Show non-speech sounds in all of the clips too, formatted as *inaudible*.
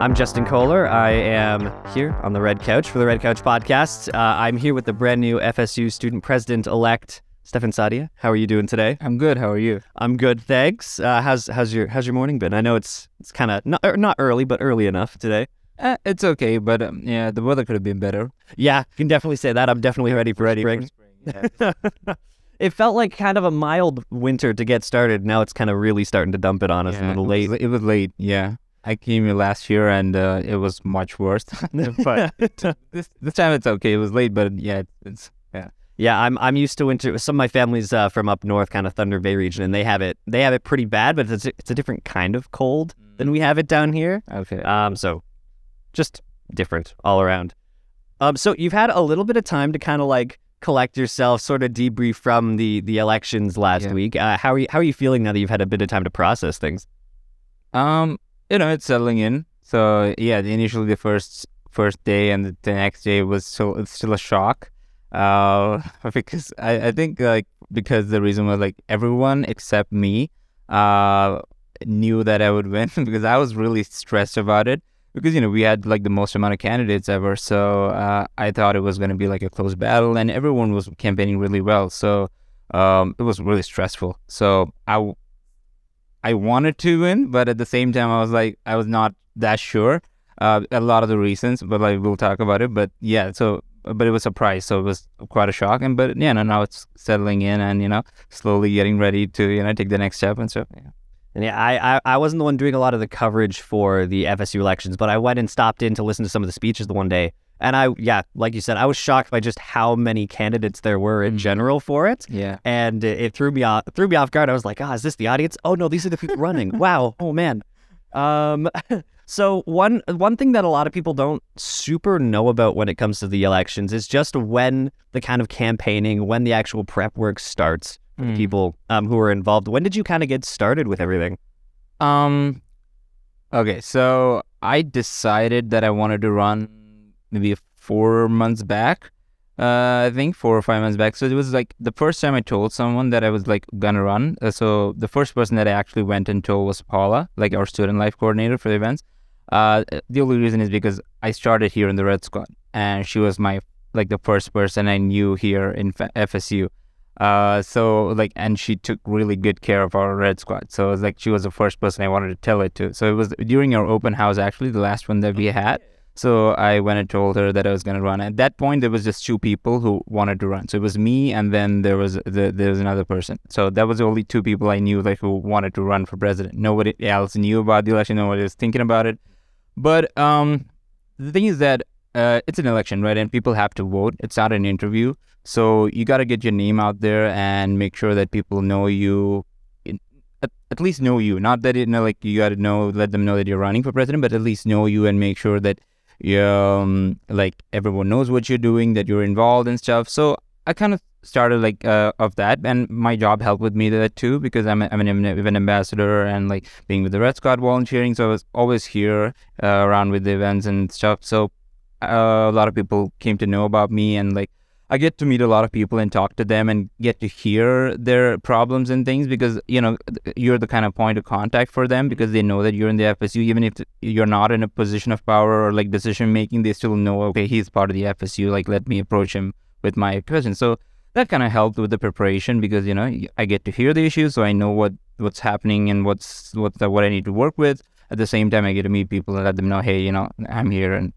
I'm Justin Koehler. I am here on the Red Couch for the Red Couch podcast. Uh, I'm here with the brand new FSU student president elect, Stephin Sathya. How are you doing today? I'm good. How are you? I'm good, thanks. Uh, how's how's your how's your morning been? I know it's it's kind of not er, not early, but early enough today. Uh, it's okay, but um, yeah, the weather could have been better. Yeah, you can definitely say that. I'm definitely ready for spring. spring. *laughs* Yeah. it felt like kind of a mild winter to get started. Now it's kind of really starting to dump it on us a Yeah, little it late. was- It was late. Yeah, I came here last year and uh, it was much worse. *laughs* but *laughs* this this time it's okay. It was late, but yeah, it's, yeah. Yeah, I'm I'm used to winter. Some of my family's uh, from up north, kind of Thunder Bay region, and they have it they have it pretty bad, but it's a, it's a different kind of cold than we have it down here. Okay. Um, so just different all around. Um, so you've had a little bit of time to kind of like collect yourself, sort of debrief from the the elections last Yeah. week. Uh, how are you how are you feeling now that you've had a bit of time to process things? Um, you know, it's settling in. So yeah, initially the first first day and the, next day was still it's still a shock. Uh, *laughs* because I, I think like because the reason was like everyone except me uh knew that I would *laughs* win because I was really stressed about it because you know we had like the most amount of candidates ever so uh, I thought it was going to be like a close battle and everyone was campaigning really well so um, it was really stressful so I I wanted to win, but at the same time, I was like, I was not that sure. Uh, a lot of the reasons, but like we'll talk about it. But yeah, so but it was a surprise, so it was quite a shock. And but yeah, no, now it's settling in, and you know, slowly getting ready to you know take the next step and stuff. Yeah. And yeah, I, I I wasn't the one doing a lot of the coverage for the FSU elections, but I went and stopped in to listen to some of the speeches the one day. And I, yeah, like you said, I was shocked by just how many candidates there were in Mhm. general for it. Yeah. and it, it threw me off threw me off guard. I was like, "Ah, is this the audience? Oh no, these are the people running. *laughs* wow, oh man." Um, *laughs* so one one thing that a lot of people don't super know about when it comes to the elections is just when the kind of campaigning, when the actual prep work starts for the Mm. people um, who are involved. When did you kind of get started with everything? Um. Okay, so I decided that I wanted to run maybe four months back. Uh, I think four or five months back. So it was like the first time I told someone that I was like gonna run. Uh, so the first person that I actually went and told was Paula, like our student life coordinator for the events. Uh, the only reason is because I started here in the Red Squad, and she was my like the first person I knew here in FSU. Uh, so like, and she took really good care of our Red Squad. So it was like she was the first person I wanted to tell it to. So it was during our open house, actually, the last one that we had. So I went and told her that I was gonna run. At that point, there was just two people who wanted to run. So it was me, and then there was the, there was another person. So that was the only two people I knew like who wanted to run for president. Nobody else knew about the election. Nobody was thinking about it. But um, the thing is that uh, it's an election, right? And people have to vote. It's not an interview. So you got to get your name out there and make sure that people know you, at, at least know you. Not that you know, like you got to know, let them know that you're running for president, but at least know you and make sure that um, like everyone knows what you're doing, that you're involved and stuff. So I kind of started like uh, of that, and my job helped with me that too because I'm, a, I'm an event ambassador and like being with the Red Squad volunteering. So I was always here uh, around with the events and stuff. So uh, a lot of people came to know about me and like I get to meet a lot of people and talk to them and get to hear their problems and things because you know you're the kind of point of contact for them because they know that you're in the FSU even if you're not in a position of power or like decision making they still know okay he's part of the FSU like let me approach him with my question so that kind of helped with the preparation because you know I get to hear the issues so I know what what's happening and what's what's what I need to work with. At the same time I get to meet people and let them know hey you know I'm here and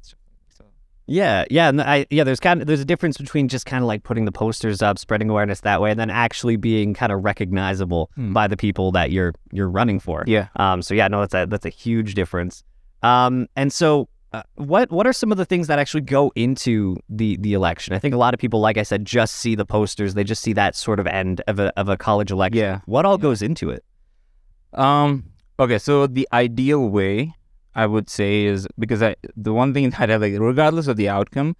Yeah, yeah, and I yeah. There's kind of there's a difference between just kind of like putting the posters up, spreading awareness that way, and then actually being kind of recognizable Hmm. by the people that you're you're running for. yeah Um. So yeah, no, that's a that's a huge difference. Um. And so, uh, what what are some of the things that actually go into the the election? I think a lot of people, like I said, just see the posters. They just see that sort of end of a of a college election. yeah What all goes into it? Um. Okay. So the ideal way I would say is because I the one thing that I like, regardless of the outcome,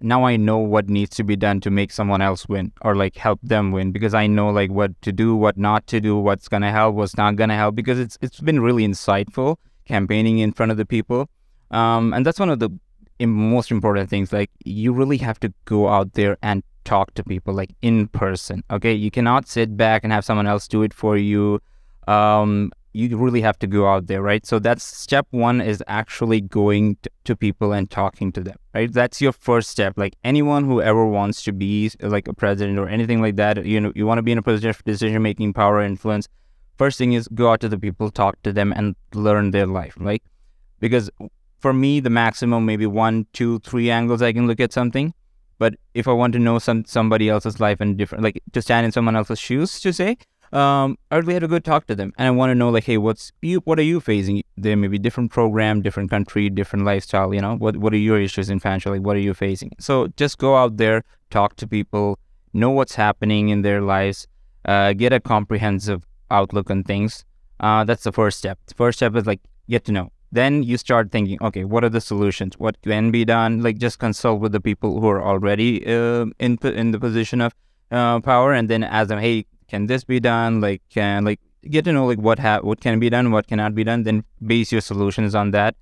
now I know what needs to be done to make someone else win or like help them win because I know like what to do, what not to do, what's gonna help, what's not gonna help because it's it's been really insightful campaigning in front of the people. Um, and that's one of the most important things. Like you really have to go out there and talk to people like in person. Okay, you cannot sit back and have someone else do it for you. Um, you really have to go out there, right? So that's step one is actually going t- to people and talking to them, right? That's your first step. Like anyone who ever wants to be like a president or anything like that, you know, you want to be in a position of decision making, power, influence. First thing is go out to the people, talk to them, and learn their life, right? Because for me, the maximum maybe one, two, three angles I can look at something. But if I want to know some somebody else's life and different, like to stand in someone else's shoes, to say, um, I really had a good talk to them, and I want to know like, hey, what's you? What are you facing? There may be different program, different country, different lifestyle. You know, what what are your issues in financial? Like, what are you facing? So just go out there, talk to people, know what's happening in their lives, uh, get a comprehensive outlook on things. Uh, that's the first step. The first step is like get to know. Then you start thinking, okay, what are the solutions? What can be done? Like just consult with the people who are already uh, in in the position of uh, power, and then ask them, hey, can this be done? Like, can like get to know like what ha- what can be done, what cannot be done. Then base your solutions on that.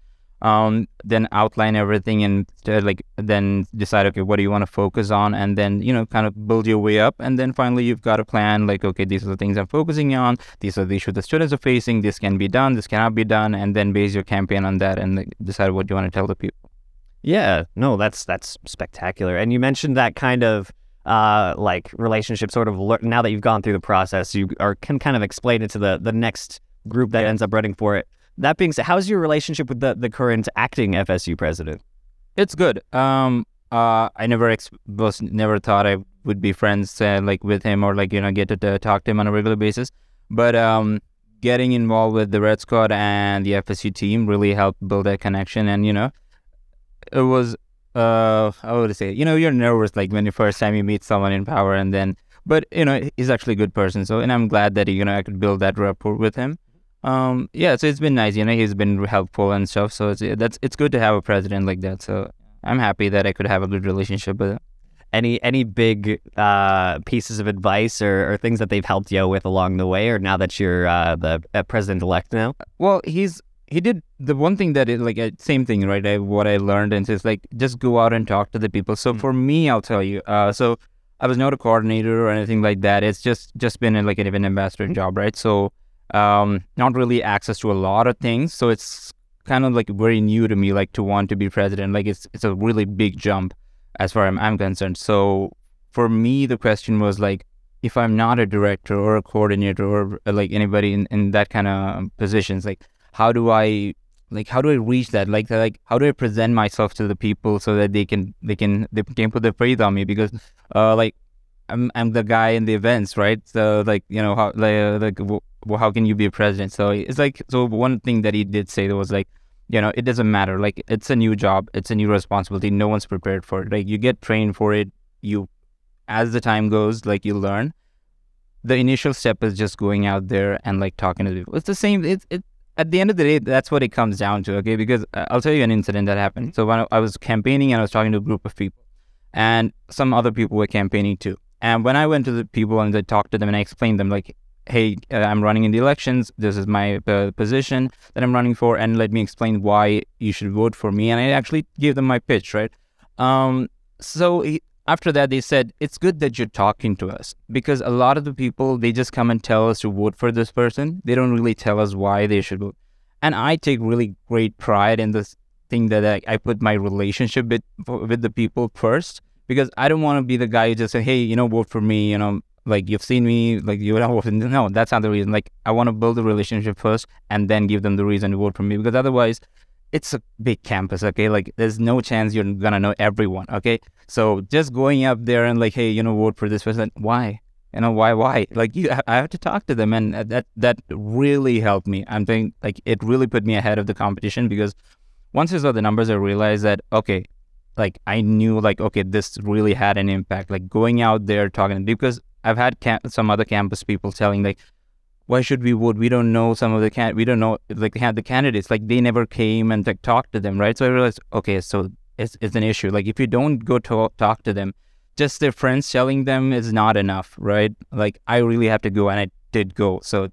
Um, then outline everything and uh, like then decide okay what do you want to focus on? And then you know kind of build your way up. And then finally you've got a plan like okay these are the things i'm focusing on. These are the issues the students are facing. This can be done this cannot be done. And then base your campaign on that and like, decide what you want to tell the people. Yeah. No that's that's spectacular. And you mentioned that kind of uh, like relationship sort of le- now that you've gone through the process you are can kind of explain it to the the next group that Yeah. ends up running for it. That being said how's your relationship with the the current acting fsu president? It's good. Um uh i never ex- was never thought i would be friends uh, like with him or like you know get to uh, talk to him on a regular basis. But um getting involved with the red squad and the fsu team really helped build that connection and you know it was uh i would say you know you're nervous like when the first time you meet someone in power and then but you know he's actually a good person so and i'm glad that you know i could build that rapport with him. Um yeah so it's been nice you know he's been helpful and stuff so it's that's it's good to have a president like that so i'm happy that i could have a good relationship with him. Any any big uh, pieces of advice or, or things that they've helped you with along the way or now that you're uh, the uh, president elect now? Well he's he did the one thing that is like same thing right? I, what i learned and is like just go out and talk to the people. So Mm. for me i'll tell you uh so i was not a coordinator or anything like that. It's just just been a, like an event ambassador job right? So um not really access to a lot of things. So it's kind of like very new to me like to want to be president. Like it's it's a really big jump as far as i'm concerned. So for me the question was like if i'm not a director or a coordinator or like anybody in, in that kind of positions like how do i like how do i reach that? Like like how do i present myself to the people so that they can they can they can put their faith on me? Because uh like i'm i'm the guy in the events right? So like you know how like, uh, like w- w- how can you be a president? So it's like so one thing that he did say was like you know it doesn't matter. Like it's a new job. It's a new responsibility. No one's prepared for it. Like you get trained for it. You as the time goes like you learn. The initial step is just going out there and like talking to people. It's the same. It's it at the end of the day that's what it comes down to okay? Because uh, i'll tell you an incident that happened. So when I- i was campaigning and i was talking to a group of people and some other people were campaigning too. And when i went to the people and I talked to them and i explained them like hey uh, i'm running in the elections. This is my uh, position that i'm running for and let me explain why you should vote for me. And i actually gave them my pitch right? Um so he, after that they said it's good that you're talking to us because a lot of the people they just come and tell us to vote for this person. They don't really tell us why they should vote. And i take really great pride in this thing that i, I put my relationship with, with the people first because i don't want to be the guy who just say hey you know vote for me you know like you've seen me like you know no that's not the reason. Like i want to build a relationship first and then give them the reason to vote for me because otherwise it's a big campus okay? Like there's no chance you're gonna know everyone okay? So just going up there and like hey you know vote for this person why? You know why why? Like you i have to talk to them and that that really helped me. I'm thinking like it really put me ahead of the competition because once i saw the numbers i realized that okay like i knew like okay this really had an impact like going out there talking because i've had cam- some other campus people telling like why should we vote? We don't know some of the can we don't know like had the candidates like they never came and like talked to them, right? So I realized okay, so it's it's an issue. Like if you don't go to talk to them, just their friends telling them is not enough, right? Like I really have to go, and I did go. So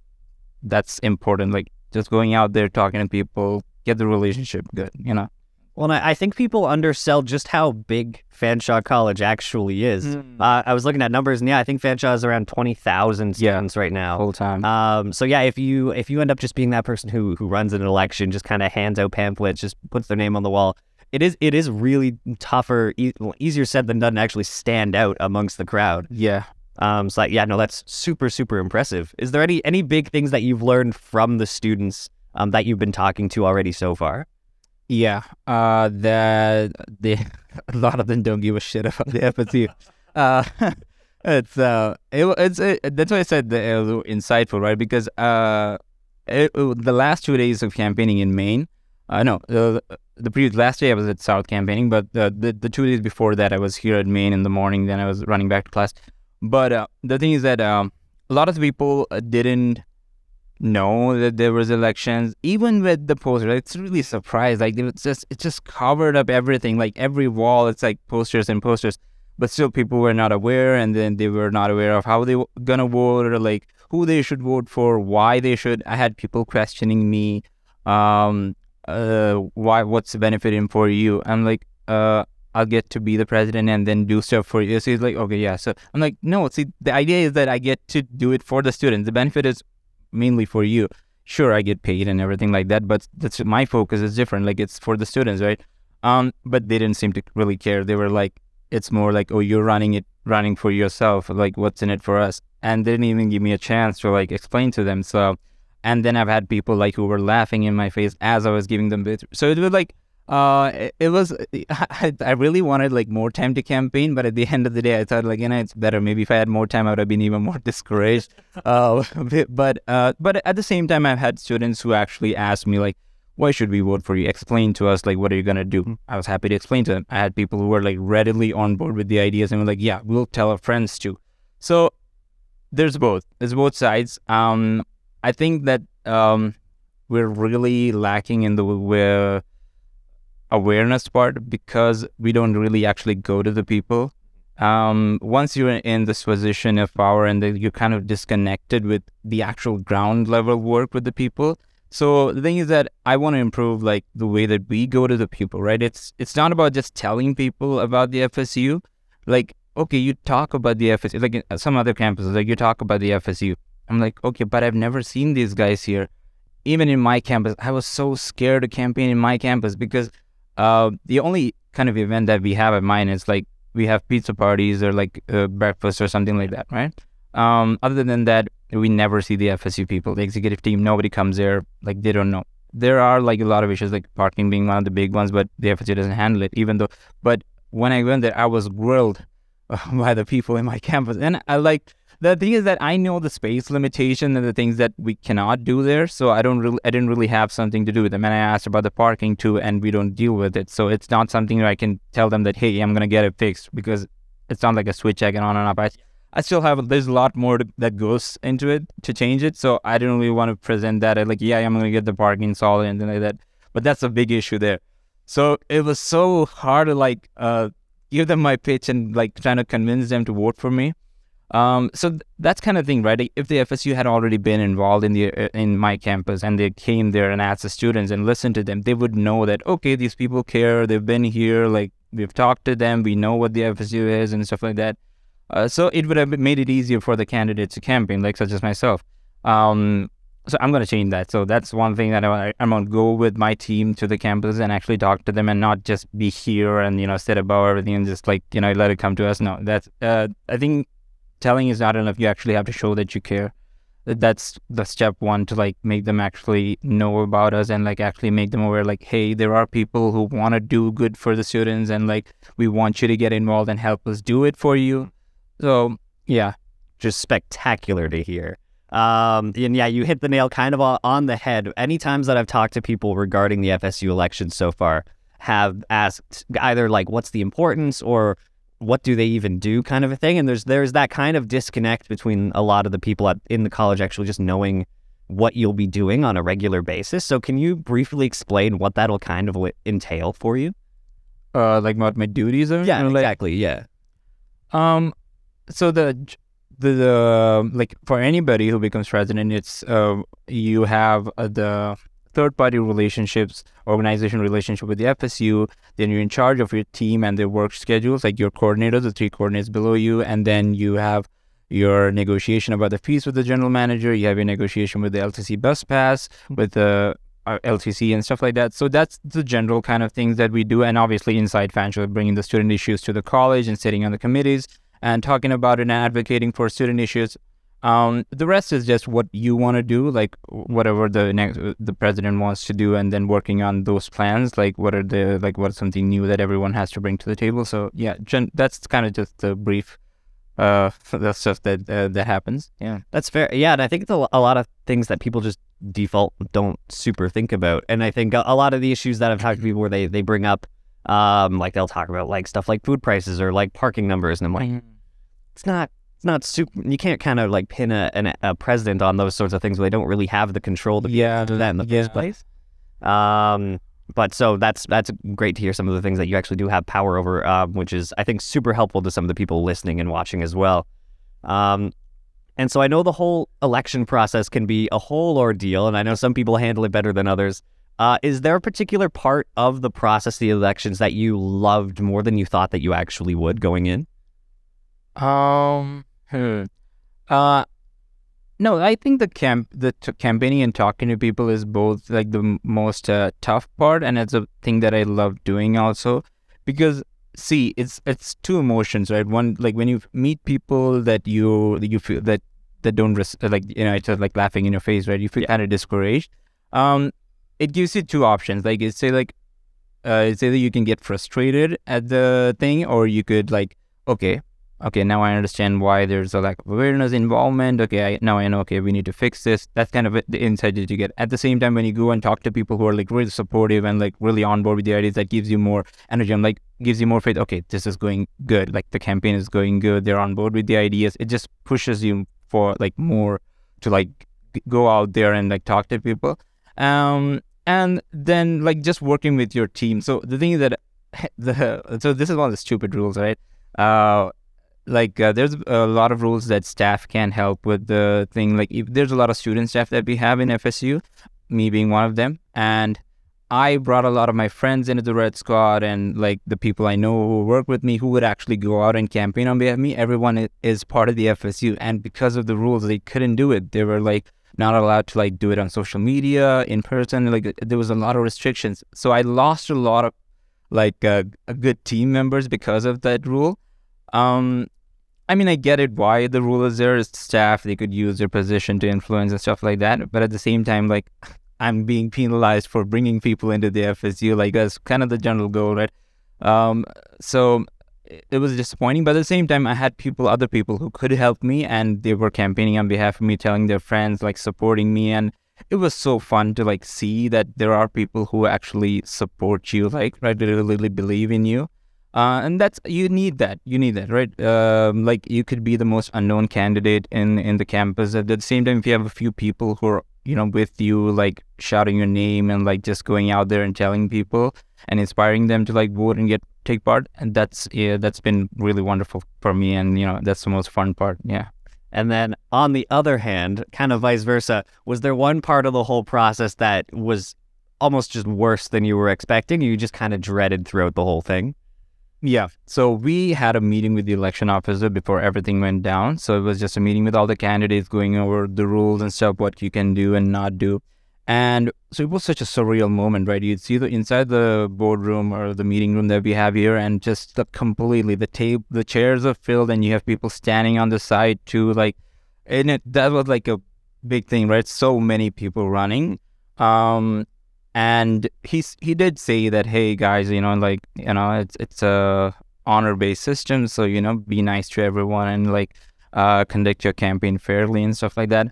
that's important. Like just going out there talking to people, get the relationship good, you know. Well, I, I think people undersell just how big Fanshawe College actually is. Mm. Uh, I was looking at numbers, and yeah, I think Fanshawe is around twenty thousand Yeah. students right now. Whole time. Um, so yeah, if you if you end up just being that person who who runs an election, just kind of hands out pamphlets, just puts their name on the wall, it is it is really tougher, e- easier said than done to actually stand out amongst the crowd. yeah. Um, so like, yeah, no, that's super super impressive. Is there any any big things that you've learned from the students um, that you've been talking to already so far? Yeah, uh, that they *laughs* a lot of them don't give a shit about the FSU. Uh, *laughs* it's uh, it, it's it, that's why I said the a little insightful, right? Because uh, it, it- the last two days of campaigning in Main, I uh, no, the the previous last day I was at South campaigning, but the, the the two days before that I was here at Main in the morning. Then I was running back to class. But uh, the thing is that um, a lot of people uh, didn't know that there was elections even with the poster it's really surprised like it's just it just covered up everything like every wall it's like posters and posters but still people were not aware and then they were not aware of how they were gonna vote or like who they should vote for why they should i had people questioning me um uh why what's the benefit for you i'm like uh I'll get to be the president and then do stuff for you. So he's like, okay, yeah. So I'm like, no, see, the idea is that I get to do it for the students. The benefit is mainly for you. Sure, I get paid and everything like that, but that's my focus is different. Like it's for the students, right? Um, but they didn't seem to really care. They were like, it's more like, oh, you're running it, running for yourself. Like, what's in it for us? And they didn't even give me a chance to like explain to them. So, and then I've had people like who were laughing in my face as I was giving them. So it was like, uh, it, it was. I, I really wanted like more time to campaign, but at the *laughs* end of the day, I thought like, you know, it's better. Maybe if I had more time, I would have been even more *laughs* discouraged. Uh, *laughs* but uh, but at the same time, I've had students who actually asked me like, why should we vote for you? Explain to us like what are you gonna do? I was happy to explain to them. I had people who were like readily on board with the ideas and were like, yeah, we'll tell our friends too. So there's both. There's both sides. Um, I think that um, we're really lacking in the where awareness part because we don't really actually go to the people. Um, once you're in this position of power and you're kind of disconnected with the actual ground level work with the people. So the thing is that I want to improve like the way that we go to the people, right? It's it's not about just telling people about the FSU. Like, okay, you talk about the FSU, like in some other campuses, like you talk about the FSU. I'm like, okay, but I've never seen these guys here. Even in my campus, I was so scared to campaign in my campus because uh, the only kind of event that we have at mine is like we have pizza parties or like uh, breakfast or something like that, right? Um, other than that, we never see the FSU people, the executive team. Nobody comes there. Like they don't know. There are like a lot of issues, like parking being one of the big ones, but the FSU doesn't handle it. Even though, but when I went there, I was grilled *laughs* by the people in my campus, and I like the thing is that I know the space limitation and the things that we cannot do there. So I don't really, I didn't really have something to do with them. And I asked about the parking too, and we don't deal with it. So it's not something I can tell them that, hey, I'm gonna get it fixed because it's not like a switch I can on and off. I, I still have, there's a lot more to, that goes into it to change it. So I didn't really want to present that as like, yeah, I'm gonna get the parking solid and things like that. But that's a big issue there. So it was so hard to like uh, give them my pitch and like trying to convince them to vote for me. Um, so th- that's kind of thing, right? If the FSU had already been involved in the uh, in my campus and they came there and asked the students and listened to them, they would know that okay, these people care. They've been here. Like we've talked to them. We know what the FSU is and stuff like that. Uh, so it would have made it easier for the candidates to campaign, like such as myself. Um, so I'm going to change that. So that's one thing that I, I'm going to go with my team to the campus and actually talk to them and not just be here and you know sit above everything and just like you know let it come to us. No, that's uh, I think telling is not enough. You actually have to show that you care. That's the step one to like make them actually know about us and like actually make them aware. Like, hey, there are people who want to do good for the students and like we want you to get involved and help us do it for you. So yeah, just spectacular to hear. Um, and yeah, you hit the nail kind of on- the head. Any times that I've talked to people regarding the FSU election so far, have asked either like, "What's the importance?" or "What do they even do?" kind of a thing. And there's there's that kind of disconnect between a lot of the people at, in the college actually just knowing what you'll be doing on a regular basis. So can you briefly explain what that'll kind of entail for you? uh, like what my duties are. you know, like, exactly. Yeah. Um, so the the, the like for anybody who becomes president, it's uh you have uh, the third party relationships, organization relationship with the FSU. Then you're in charge of your team and their work schedules, like your coordinator, the three coordinates below you, and then you have your negotiation about the fees with the general manager. You have your negotiation with the LTC bus pass, with the uh, LTC and stuff like that. So that's the general kind of things that we do. And obviously, inside financial, bringing the student issues to the college and sitting on the committees and talking about and advocating for student issues. Um, the rest is just what you want to do, like whatever the next the president wants to do, and then working on those plans. Like what are the like what's something new that everyone has to bring to the table. So yeah, gen- that's kind of just the brief uh *laughs* the stuff that uh, that happens yeah That's fair. Yeah, and I think it's a a lot of things that people just default don't super think about. And I think a a lot of the issues that I've talked to people where they they bring up, um, like they'll talk about like stuff like food prices or like parking numbers, and I'm like, it's not it's not super. You can't kind of like pin a, an, a president on those sorts of things where they don't really have the control to yeah do that in the yeah. first place. Um, but so that's that's great to hear some of the things that you actually do have power over, um, which is I think super helpful to some of the people listening and watching as well. Um, and so I know the whole election process can be a whole ordeal, and I know some people handle it better than others. Uh, is there a particular part of the process, the elections, that you loved more than you thought that you actually would going in? Um. Hmm. Uh. No, I think the camp, the t- campaigning and talking to people is both like the m- most uh, tough part, and it's a thing that I love doing also, because see, it's it's two emotions, right? One like when you meet people that you you feel that that don't res- like you know it's like laughing in your face, right? You feel kind of discouraged. Um, it gives you two options. Like it's say like, uh, it's either you can get frustrated at the thing, or you could like, okay, okay, now I understand why there's a lack of awareness, involvement. Okay, I, now I know, okay, we need to fix this. That's kind of the insight that you get. At the same time, when you go and talk to people who are like really supportive and like really on board with the ideas, that gives you more energy and like gives you more faith. Okay, this is going good. Like the campaign is going good. They're on board with the ideas. It just pushes you for like more to like go out there and like talk to people. Um, and then like just working with your team. So the thing is that *laughs* the so this is one of the stupid rules, right? Uh, like uh, there's a lot of rules that staff can help with the thing like if there's a lot of student staff that we have in fsu me being one of them and i brought a lot of my friends into the red squad and like the people i know who work with me who would actually go out and campaign on behalf of me everyone is part of the fsu and because of the rules they couldn't do it. They were like not allowed to like do it on social media in person like there was a lot of restrictions. So i lost a lot of like uh, good team members because of that rule. Um I mean, I get it why the rule is there. Is staff they could use their position to influence and stuff like that. But at the same time, like *laughs* I'm being penalized for bringing people into the FSU. Like that's kind of the general goal, right? Um, so it it was disappointing. But at the same time, I had people, other people who could help me, and they were campaigning on behalf of me, telling their friends, like supporting me, and it was so fun to like see that there are people who actually support you, like right, they really believe in you. Uh, and that's you need that you need that right um, like you could be the most unknown candidate in in the campus at the same time if you have a few people who are you know with you like shouting your name and like just going out there and telling people and inspiring them to like vote and get take part and that's yeah that's been really wonderful for me and you know that's the most fun part yeah And then on the other hand, kind of vice versa, was there one part of the whole process that was almost just worse than you were expecting? You just kind of dreaded throughout the whole thing? Yeah. So we had a meeting with the election officer before everything went down. So it was just a meeting with all the candidates going over the rules and stuff, what you can do and not do. And so it was such a surreal moment, right? You'd see the inside the boardroom or the meeting room that we have here, and just the completely the table, the chairs are filled, and you have people standing on the side too. Like, and it that was like a big thing, right? So many people running. Um, and he's he did say that hey guys you know like you know it's it's a honor based system so you know be nice to everyone and like uh conduct your campaign fairly and stuff like that.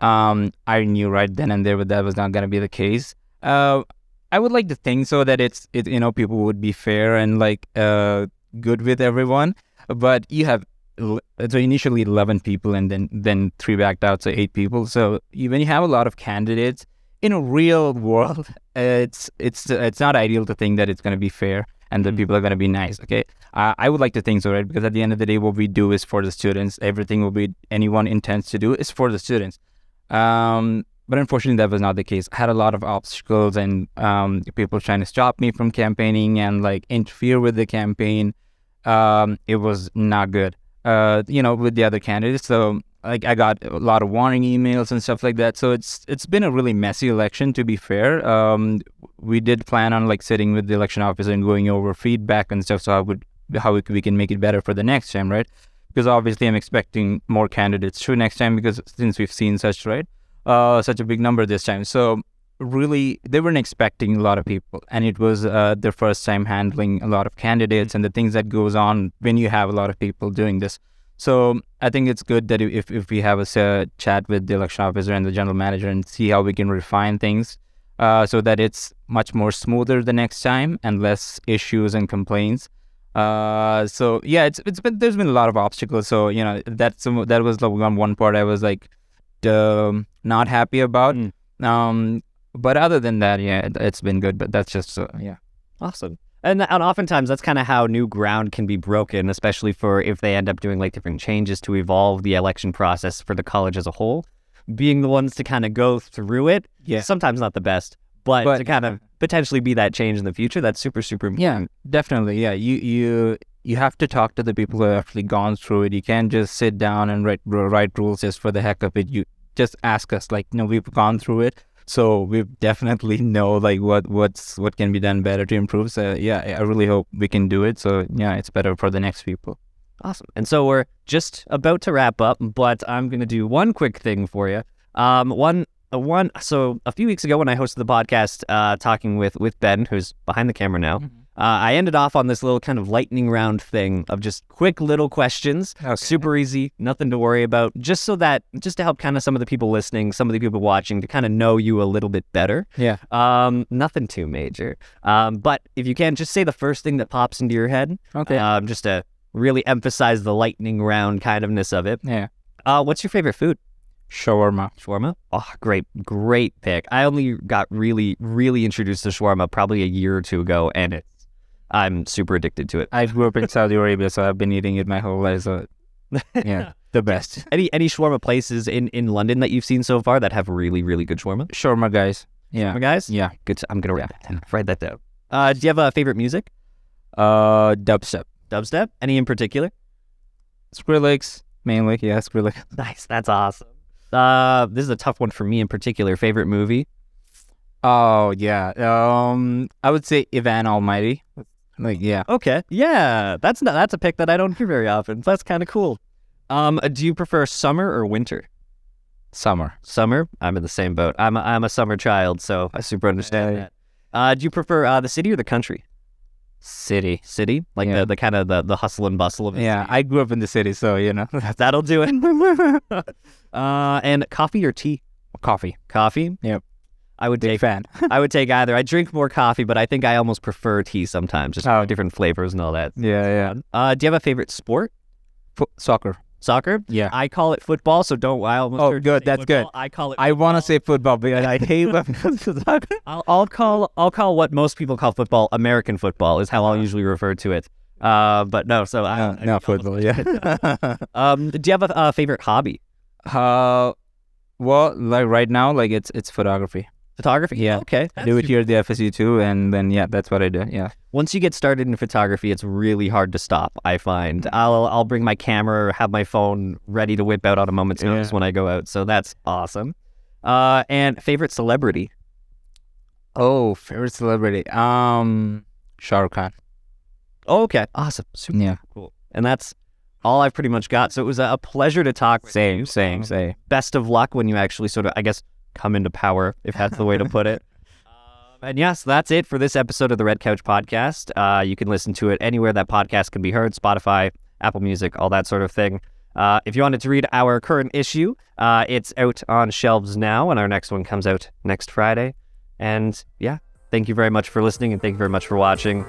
Um i knew right then and there that was not going to be the case. Uh i would like to think so that it's it you know people would be fair and like uh good with everyone but you have so initially 11 people and then then three backed out so eight people. So when you have a lot of candidates in a real world, *laughs* it's it's it's not ideal to think that it's going to be fair and that Mm. people are going to be nice. Okay, uh, I would like to think so, right? Because at the end of the day, what we do is for the students. Everything will be anyone intends to do is for the students. Um, but unfortunately, that was not the case. I had a lot of obstacles and um, people trying to stop me from campaigning and like interfere with the campaign. Um, it was not good, uh, you know, with the other candidates. So like I got a lot of warning emails and stuff like that. So it's it's been a really messy election. To be fair, um, we did plan on like sitting with the election officer and going over feedback and stuff. So I would how we, we can make it better for the next time, right? Because obviously I'm expecting more candidates too next time because since we've seen such right, uh, such a big number this time. So really they weren't expecting a lot of people and it was uh, their first time handling a lot of candidates and the things that goes on when you have a lot of people doing this so I think it's good that if, if we have a uh, chat with the election officer and the general manager and see how we can refine things uh, so that it's much more smoother the next time and less issues and complaints. Uh, so yeah, it's it's been there's been a lot of obstacles. So you know that's that was the one one part I was like um, not happy about. Mm. Um, but other than that, yeah, it, has been good. But that's just uh, yeah, awesome. And, and oftentimes that's kind of how new ground can be broken, especially for if they end up doing like different changes to evolve the election process for the college as a whole. Being the ones to kind of go through it, yeah, sometimes not the best, but, but to kind of potentially be that change in the future, that's super super important. Yeah, definitely. Yeah, you you you have to talk to the people who have actually gone through it. You can't just sit down and write write rules just for the heck of it. You just ask us like, no, we've gone through it so we definitely *laughs* know like what what's what can be done better to improve. So yeah i really hope we can do it. So yeah it's better for the next people. Awesome. And so we're just about to wrap up but i'm going to do one quick thing for you um one uh, one so a few weeks ago when i hosted the podcast uh talking with with ben who's behind the camera now mm-hmm. Uh, I ended off on this little kind of lightning round thing of just quick little questions, okay. super easy, nothing to worry about, just so that, just to help kind of some of the people listening, some of the people watching to kind of know you a little bit better. Yeah. Um, nothing too major. Um, but if you can, just say the first thing that pops into your head. Okay. Um, just to really emphasize the lightning round kind ofness of it. Yeah. Uh, what's your favorite food? Shawarma. Shawarma? Oh, great, great pick. I only got really, really introduced to shawarma probably a year or two ago, and it's I'm super addicted to it. I grew up in Saudi Arabia, so I've been eating it my whole life. So *laughs* yeah, the best. Any any shawarma places in, in London that you've seen so far that have really really good shawarma? Shawarma guys. Yeah. Shawarma guys. Yeah. Good. To, I'm gonna write that down. Write that down. Uh, do you have a favorite music? Uh, dubstep. Dubstep. Any in particular? Skrillex mainly. Yeah, Skrillex. *laughs* Nice. That's awesome. Uh, this is a tough one for me in particular. Favorite movie? Oh yeah. Um, I would say Evan Almighty. Like, yeah. Okay. Yeah. That's not, that's a pick that I don't hear very often. So That's kind of cool. Um, do you prefer summer or winter? Summer. Summer. I'm in the same boat. I'm a, I'm a summer child, so I super understand that. Uh, do you prefer uh, the city or the country? City. City, like yeah. the, the kind of the, the hustle and bustle of it. Yeah, I grew up in the city, so you know *laughs* that'll do it. *laughs* uh, and coffee or tea? Coffee. Coffee. Yep. I would Big take fan. *laughs* I would take either. I drink more coffee, but I think I almost prefer tea sometimes, just oh. different flavors and all that. Yeah, yeah. Uh, do you have a favorite sport? Soccer. Soccer? Yeah. I call it football, so don't. I almost. Oh, good. That's football. good. I call it. I want to say football, but I hate soccer. *laughs* I'll, I'll call. I'll call what most people call football American football is how I'll usually refer to it. Uh, but no. So I. No, I not football. Yeah. *laughs* um. Do you have a, a favorite hobby? Uh, well, like right now, like it's it's photography. Photography? Yeah. Okay. I do it here at the FSU too, and then yeah, that's what I do. Yeah. Once you get started in photography, it's really hard to stop. I find. I'll I'll bring my camera, have my phone ready to whip out on a moment's notice yeah. when I go out. So that's awesome. Uh, and favorite celebrity? Oh, favorite celebrity. Um, Shah Rukh Khan. Oh, okay. Awesome. Super yeah. Cool. And that's all I've pretty much got. So it was a pleasure to talk. Same, same, um, same. Best of luck when you actually sort of, I guess, come into power, if that's the way to put it. *laughs* Um, and yes, that's it for this episode of the Red Couch Podcast. Uh, you can listen to it anywhere that podcast can be heard Spotify, Apple Music, all that sort of thing. Uh, if you wanted to read our current issue, uh, it's out on shelves now, and our next one comes out next Friday. And yeah, thank you very much for listening, and thank you very much for watching.